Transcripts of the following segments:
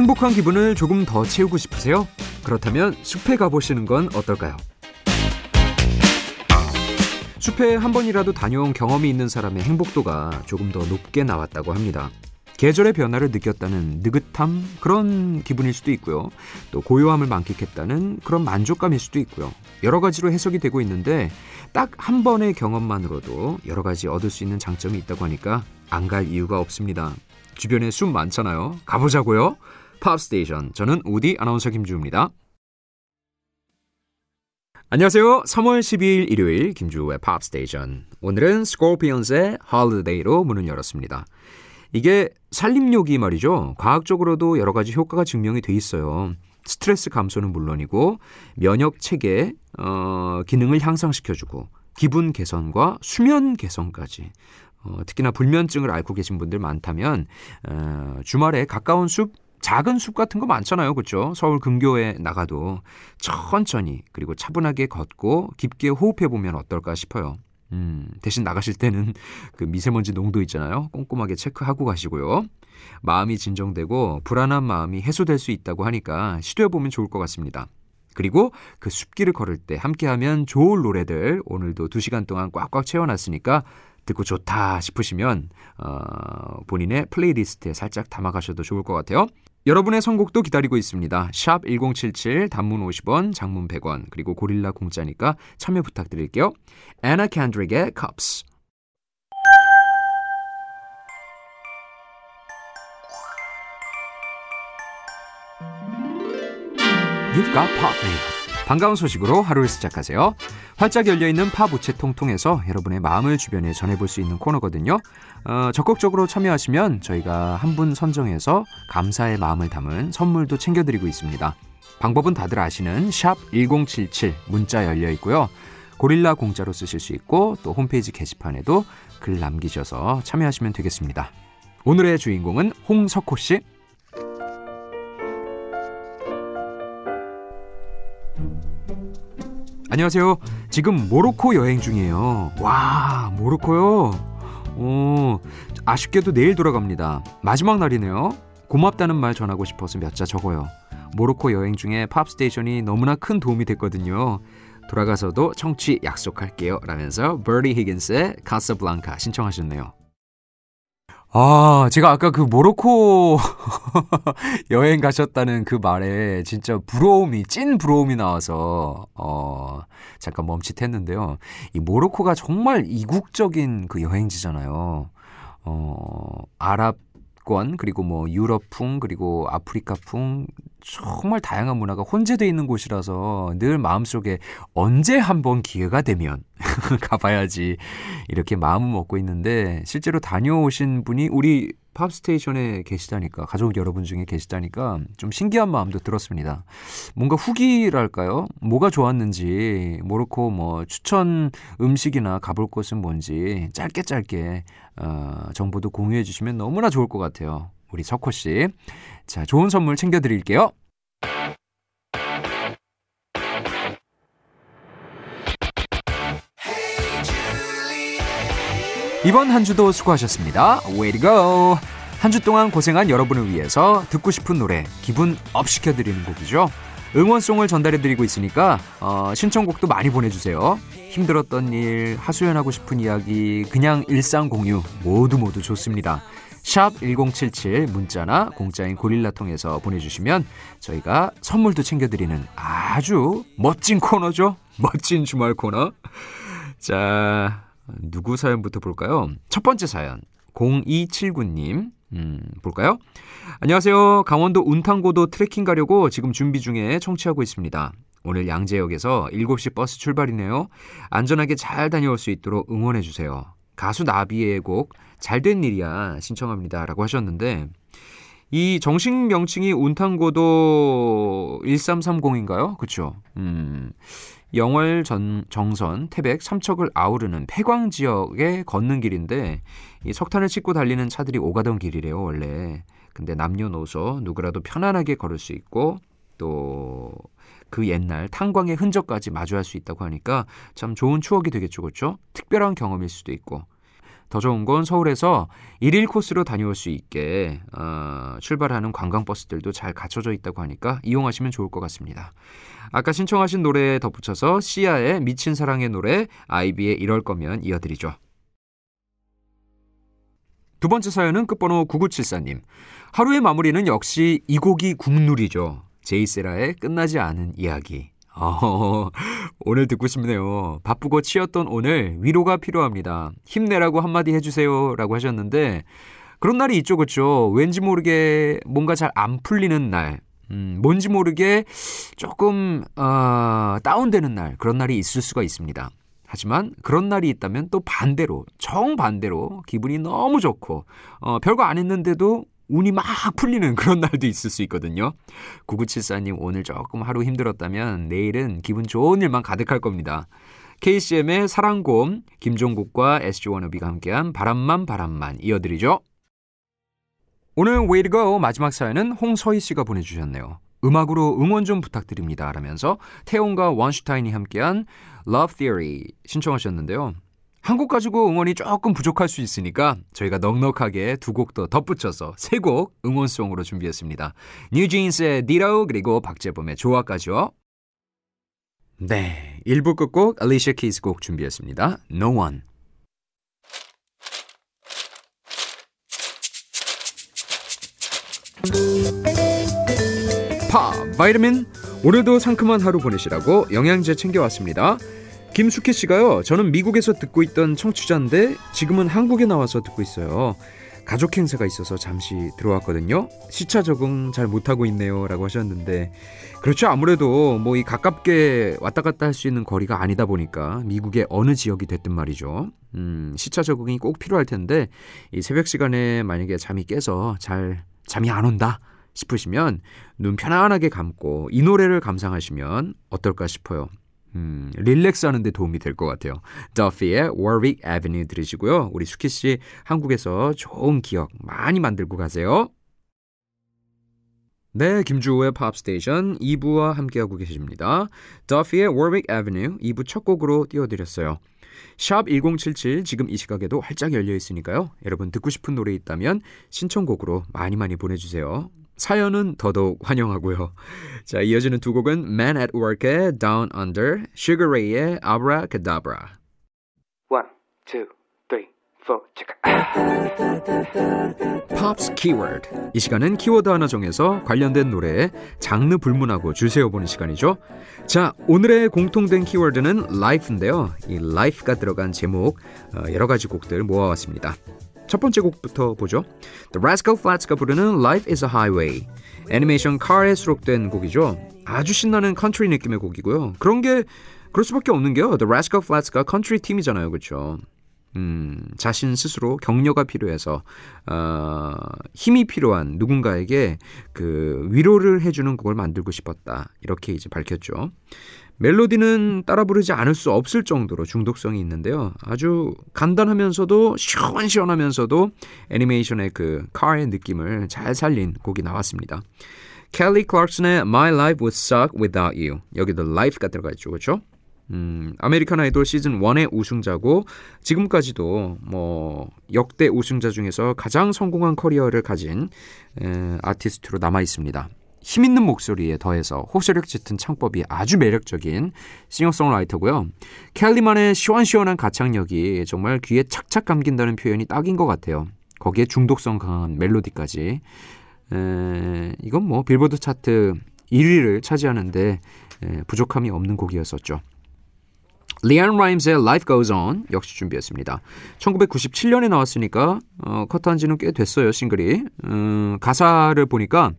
행복한 기분을 조금 더 채우고 싶으세요? 그렇다면 숲에 가보시는 건 어떨까요? 숲에 한 번이라도 다녀온 경험이 있는 사람의 행복도가 조금 더 높게 나왔다고 합니다. 계절의 변화를 느꼈다는 느긋함 그런 기분일 수도 있고요. 또 고요함을 만끽했다는 그런 만족감일 수도 있고요. 여러 가지로 해석이 되고 있는데 딱 한 번의 경험만으로도 여러 가지 얻을 수 있는 장점이 있다고 하니까 안 갈 이유가 없습니다. 주변에 숲 많잖아요. 가보자고요. 팝스테이션 저는 우디 아나운서 김주우입니다. 안녕하세요. 3월 12일 일요일 김주우의 팝스테이션 오늘은 스콜피언스의 Holiday로 문을 열었습니다. 이게 산림욕이 말이죠. 과학적으로도 여러 가지 효과가 증명이 돼 있어요. 스트레스 감소는 물론이고 면역 체계 어, 기능을 향상시켜주고 기분 개선과 수면 개선까지 어, 특히나 불면증을 앓고 계신 분들 많다면 어, 주말에 가까운 숲 작은 숲 같은 거 많잖아요. 그렇죠? 서울 근교에 나가도 천천히 그리고 차분하게 걷고 깊게 호흡해 보면 어떨까 싶어요. 음, 대신 나가실 때는 그 미세먼지 농도 있잖아요. 꼼꼼하게 체크하고 가시고요. 마음이 진정되고 불안한 마음이 해소될 수 있다고 하니까 시도해 보면 좋을 것 같습니다. 그리고 그 숲길을 걸을 때 함께하면 좋을 노래들 오늘도 2시간 동안 꽉꽉 채워놨으니까 듣고 좋다 싶으시면 어, 본인의 플레이리스트에 살짝 담아가셔도 좋을 것 같아요. 여러분의 선곡도 기다리고 있습니다. 샵1077 단문 50원, 장문 100원, 그리고 고릴라 공짜니까 참여 부탁드릴게요. 애나 켄드릭의 Cups. You've got pop. 반가운 소식으로 하루를 시작하세요. 활짝 열려있는 팝 우체통 통해서 여러분의 마음을 주변에 전해볼 수 있는 코너거든요. 어, 적극적으로 참여하시면 저희가 한 분 선정해서 감사의 마음을 담은 선물도 챙겨드리고 있습니다. 방법은 다들 아시는 샵 1077 문자 열려 있고요. 고릴라 공짜로 쓰실 수 있고 또 홈페이지 게시판에도 글 남기셔서 참여하시면 되겠습니다. 오늘의 주인공은 홍석호 씨. 안녕하세요. 지금 모로코 여행 중이에요. 와, 모로코요? 오, 아쉽게도 내일 돌아갑니다. 마지막 날이네요. 고맙다는 말 전하고 싶어서 몇 자 적어요. 모로코 여행 중에 팝스테이션이 너무나 큰 도움이 됐거든요. 돌아가서도 청취 약속할게요. 라면서 버티 히긴스의 카사블랑카 신청하셨네요. 아, 제가 아까 그 모로코 여행 가셨다는 그 말에 진짜 부러움이, 찐 부러움이 나와서, 어, 잠깐 멈칫했는데요. 이 모로코가 정말 이국적인 그 여행지잖아요. 어, 아랍 권 그리고 뭐 유럽풍 그리고 아프리카풍 정말 다양한 문화가 혼재되어 있는 곳이라서 늘 마음속에 언제 한번 기회가 되면 가봐야지 이렇게 마음을 먹고 있는데 실제로 다녀오신 분이 우리 팝스테이션에 계시다니까 가족 여러분 중에 계시다니까 좀 신기한 마음도 들었습니다. 뭔가 후기랄까요? 뭐가 좋았는지 모로코 뭐 추천 음식이나 가볼 곳은 뭔지 짧게 짧게 어, 정보도 공유해 주시면 너무나 좋을 것 같아요. 우리 석호 씨. 자, 좋은 선물 챙겨 드릴게요. 이번 한 주도 수고하셨습니다. Way to go! 한 주 동안 고생한 여러분을 위해서 듣고 싶은 노래 기분 up 시켜드리는 곡이죠. 응원송을 전달해드리고 있으니까 어, 신청곡도 많이 보내주세요. 힘들었던 일, 하소연하고 싶은 이야기, 그냥 일상 공유 모두 모두 좋습니다. 샵 1077 문자나 공짜인 고릴라 통해서 보내주시면 저희가 선물도 챙겨드리는 아주 멋진 코너죠. 멋진 주말 코너. 자, 누구 사연부터 볼까요? 첫 번째 사연 0279님 음, 볼까요? 안녕하세요. 강원도 운탕고도 트레킹 가려고 지금 준비 중에 청취하고 있습니다. 오늘 양재역에서 7시 버스 출발이네요. 안전하게 잘 다녀올 수 있도록 응원해 주세요. 가수 나비의 곡 잘된 일이야 신청합니다. 라고 하셨는데 이 정식 명칭이 운탕고도 1330인가요? 그쵸? 음. 영월 전, 정선, 태백, 삼척을 아우르는 폐광 지역에 걷는 길인데 이 석탄을 싣고 달리는 차들이 오가던 길이래요, 원래. 근데 남녀노소 누구라도 편안하게 걸을 수 있고 또 그 옛날 탄광의 흔적까지 마주할 수 있다고 하니까 참 좋은 추억이 되겠죠, 그렇죠? 특별한 경험일 수도 있고 더 좋은 건 서울에서 일일 코스로 다녀올 수 있게 어, 출발하는 관광버스들도 잘 갖춰져 있다고 하니까 이용하시면 좋을 것 같습니다. 아까 신청하신 노래에 덧붙여서 시아의 미친 사랑의 노래, 아이비의 이럴 거면 이어드리죠. 두 번째 사연은 끝번호 9974님. 하루의 마무리는 역시 이 곡이 국룰이죠. 제이세라의 끝나지 않은 이야기. 어, 오늘 듣고 싶네요. 바쁘고 치였던 오늘 위로가 필요합니다. 힘내라고 한마디 해주세요. 라고 하셨는데, 그런 날이 있죠, 그쵸? 왠지 모르게 뭔가 잘 안 풀리는 날, 음, 뭔지 모르게 조금, 어, 다운되는 날, 그런 날이 있을 수가 있습니다. 하지만 그런 날이 있다면 또 반대로, 정반대로 기분이 너무 좋고, 어, 별거 안 했는데도 운이 막 풀리는 그런 날도 있을 수 있거든요. 9974님 오늘 조금 하루 힘들었다면 내일은 기분 좋은 일만 가득할 겁니다. KCM의 사랑곰, 김종국과 SG워너비가 함께한 바람만 바람만 이어드리죠. 오늘 Go 마지막 사연은 홍서희 씨가 보내주셨네요. 음악으로 응원 좀 부탁드립니다. 라면서 태용과 원슈타인이 함께한 Love Theory 신청하셨는데요. 한 곡 가지고 응원이 조금 부족할 수 있으니까 저희가 넉넉하게 두 곡 더 덧붙여서 세 곡 응원송으로 준비했습니다. 뉴진스의 디로 그리고 박재범의 조화까지요. 네, 1부 끝곡 알리샤 키스 곡 준비했습니다. No One. 파 바이타민 오늘도 상큼한 하루 보내시라고 영양제 챙겨왔습니다. 김숙희 씨가요. 저는 미국에서 듣고 있던 청취자인데 지금은 한국에 나와서 듣고 있어요. 가족 행사가 있어서 잠시 들어왔거든요. 시차 적응 잘 못하고 있네요. 라고 하셨는데, 그렇죠. 아무래도 뭐 이 가깝게 왔다 갔다 할 수 있는 거리가 아니다 보니까 미국의 어느 지역이 됐든 말이죠. 음, 시차 적응이 꼭 필요할 텐데, 이 새벽 시간에 만약에 잠이 깨서 잘 잠이 안 온다 싶으시면 눈 편안하게 감고 이 노래를 감상하시면 어떨까 싶어요. 음, 릴렉스 하는데 도움이 될 것 같아요. 더피의 Warwick Avenue 들으시고요. 우리 수키 씨 한국에서 좋은 기억 많이 만들고 가세요. 네, 김주호의 팝스테이션 2부와 함께하고 계십니다. 더피의 Warwick Avenue 2부 첫 곡으로 띄워드렸어요. 샵 1077 지금 이 시각에도 활짝 열려 있으니까요. 여러분 듣고 싶은 노래 있다면 신청곡으로 많이 많이 보내주세요. 사연은 더더욱 환영하고요. 자, 이어지는 두 곡은 Man at Work의 Down Under, Sugar Ray의 Abracadabra. One, two, three, four, check. Pops Keyword. 이 시간은 키워드 하나 정해서 관련된 노래에 장르 불문하고 줄 세워보는 시간이죠. 자, 오늘의 공통된 키워드는 life인데요. 이 life가 들어간 제목 여러 가지 곡들 모아왔습니다. 첫 번째 곡부터 보죠. The Rascal Flatts가 부르는 Life is a Highway. 애니메이션 Car에 수록된 곡이죠. 아주 신나는 컨트리 느낌의 곡이고요. 그런 게 그럴 수밖에 없는 게요. The Rascal Flatts가 컨트리 팀이잖아요. 그렇죠? 음, 자신 스스로 격려가 필요해서 어, 힘이 필요한 누군가에게 그 위로를 해주는 곡을 만들고 싶었다 이렇게 이제 밝혔죠. 멜로디는 따라 부르지 않을 수 없을 정도로 중독성이 있는데요. 아주 간단하면서도 시원시원하면서도 애니메이션의 그 Car의 느낌을 잘 살린 곡이 나왔습니다. 켈리 클락슨의 My Life Would Suck Without You 여기도 Life가 들어가 있죠. 그렇죠? 음, 아메리칸 아이돌 시즌 1의 우승자고 지금까지도 뭐 역대 우승자 중에서 가장 성공한 커리어를 가진 에, 아티스트로 남아 있습니다. 힘 있는 목소리에 더해서 호소력 짙은 창법이 아주 매력적인 싱어송라이터고요. 켈리만의 시원시원한 가창력이 정말 귀에 착착 감긴다는 표현이 딱인 것 같아요. 거기에 중독성 강한 멜로디까지. 에, 이건 뭐 빌보드 차트 1위를 차지하는데 에, 부족함이 없는 곡이었었죠. 리안 라임스의 Life Goes On 역시 준비했습니다. 1997년에 나왔으니까 어, 컷한 지는 꽤 됐어요, 싱글이. 음, 가사를 보니까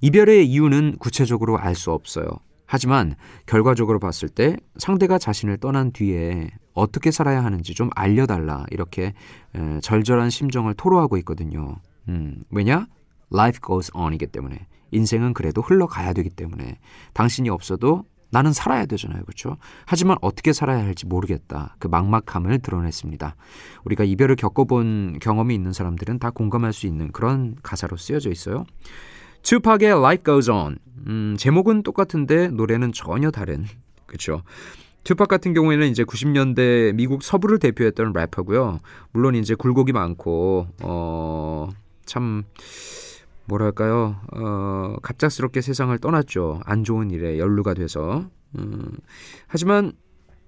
이별의 이유는 구체적으로 알 수 없어요. 하지만 결과적으로 봤을 때 상대가 자신을 떠난 뒤에 어떻게 살아야 하는지 좀 알려달라 이렇게 에, 절절한 심정을 토로하고 있거든요. 음, 왜냐? Life goes on이기 때문에 인생은 그래도 흘러가야 되기 때문에 당신이 없어도 나는 살아야 되잖아요. 그렇죠? 하지만 어떻게 살아야 할지 모르겠다. 그 막막함을 드러냈습니다. 우리가 이별을 겪어본 경험이 있는 사람들은 다 공감할 수 있는 그런 가사로 쓰여져 있어요. 투팍의 Life Goes On. 음, 제목은 똑같은데 노래는 전혀 다른. 그렇죠? 튜팍 같은 경우에는 이제 90년대 미국 서부를 대표했던 래퍼고요. 물론 이제 굴곡이 많고 어 참 뭐랄까요? 어 갑작스럽게 세상을 떠났죠. 안 좋은 일에 연루가 돼서. 음, 하지만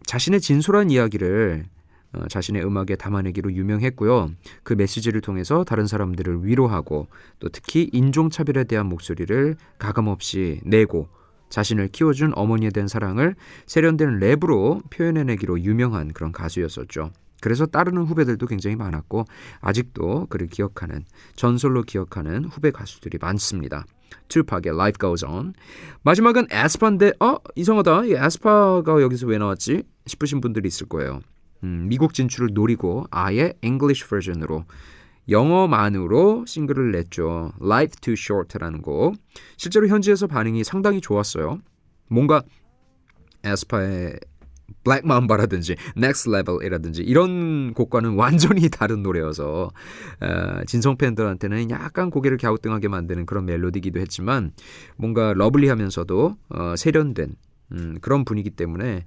자신의 진솔한 이야기를 어, 자신의 음악에 담아내기로 유명했고요. 그 메시지를 통해서 다른 사람들을 위로하고 또 특히 인종차별에 대한 목소리를 가감없이 내고 자신을 키워준 어머니에 대한 사랑을 세련된 랩으로 표현해내기로 유명한 그런 가수였었죠. 그래서 따르는 후배들도 굉장히 많았고 아직도 그를 기억하는 전설로 기억하는 후배 가수들이 많습니다. 투팍의 Life Goes On 마지막은 에스파인데 어? 이상하다 이 에스파가 여기서 왜 나왔지? 싶으신 분들이 있을 거예요. 음, 미국 진출을 노리고 아예 English 버전으로 영어만으로 싱글을 냈죠. Life Too Short라는 곡. 실제로 현지에서 반응이 상당히 좋았어요. 뭔가 에스파의 Black Mamba라든지 Next Level이라든지 이런 곡과는 완전히 다른 노래여서 어, 진성 팬들한테는 약간 고개를 갸우뚱하게 만드는 그런 멜로디기도 했지만 뭔가 lovely하면서도 어, 세련된 음, 그런 분위기 때문에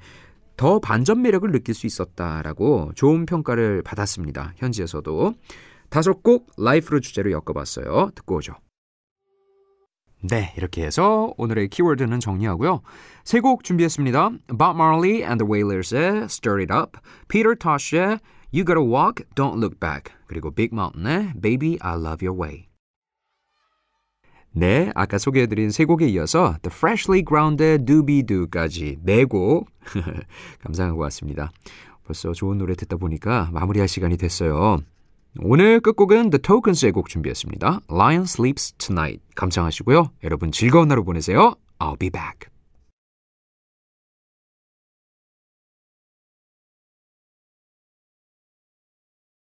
더 반전 매력을 느낄 수 있었다라고 좋은 평가를 받았습니다. 현지에서도 다섯 곡 Life로 주제로 엮어봤어요. 듣고 오죠. 네, 이렇게 해서 오늘의 키워드는 정리하고요. 세 곡 준비했습니다. Bob Marley and the Wailers의 Stir It Up, Peter Tosh의 You Gotta Walk, Don't Look Back, 그리고 Big Mountain의 Baby I Love Your Way. 네, 아까 소개해드린 세 곡에 이어서 The Freshly Ground의 Doobie Doo까지 네곡 감상하고 왔습니다. 벌써 좋은 노래 듣다 보니까 마무리할 시간이 됐어요. 오늘 끝곡은 The Tokens의 곡 준비했습니다. Lion Sleeps Tonight 감상하시고요. 여러분 즐거운 하루 보내세요. I'll be back.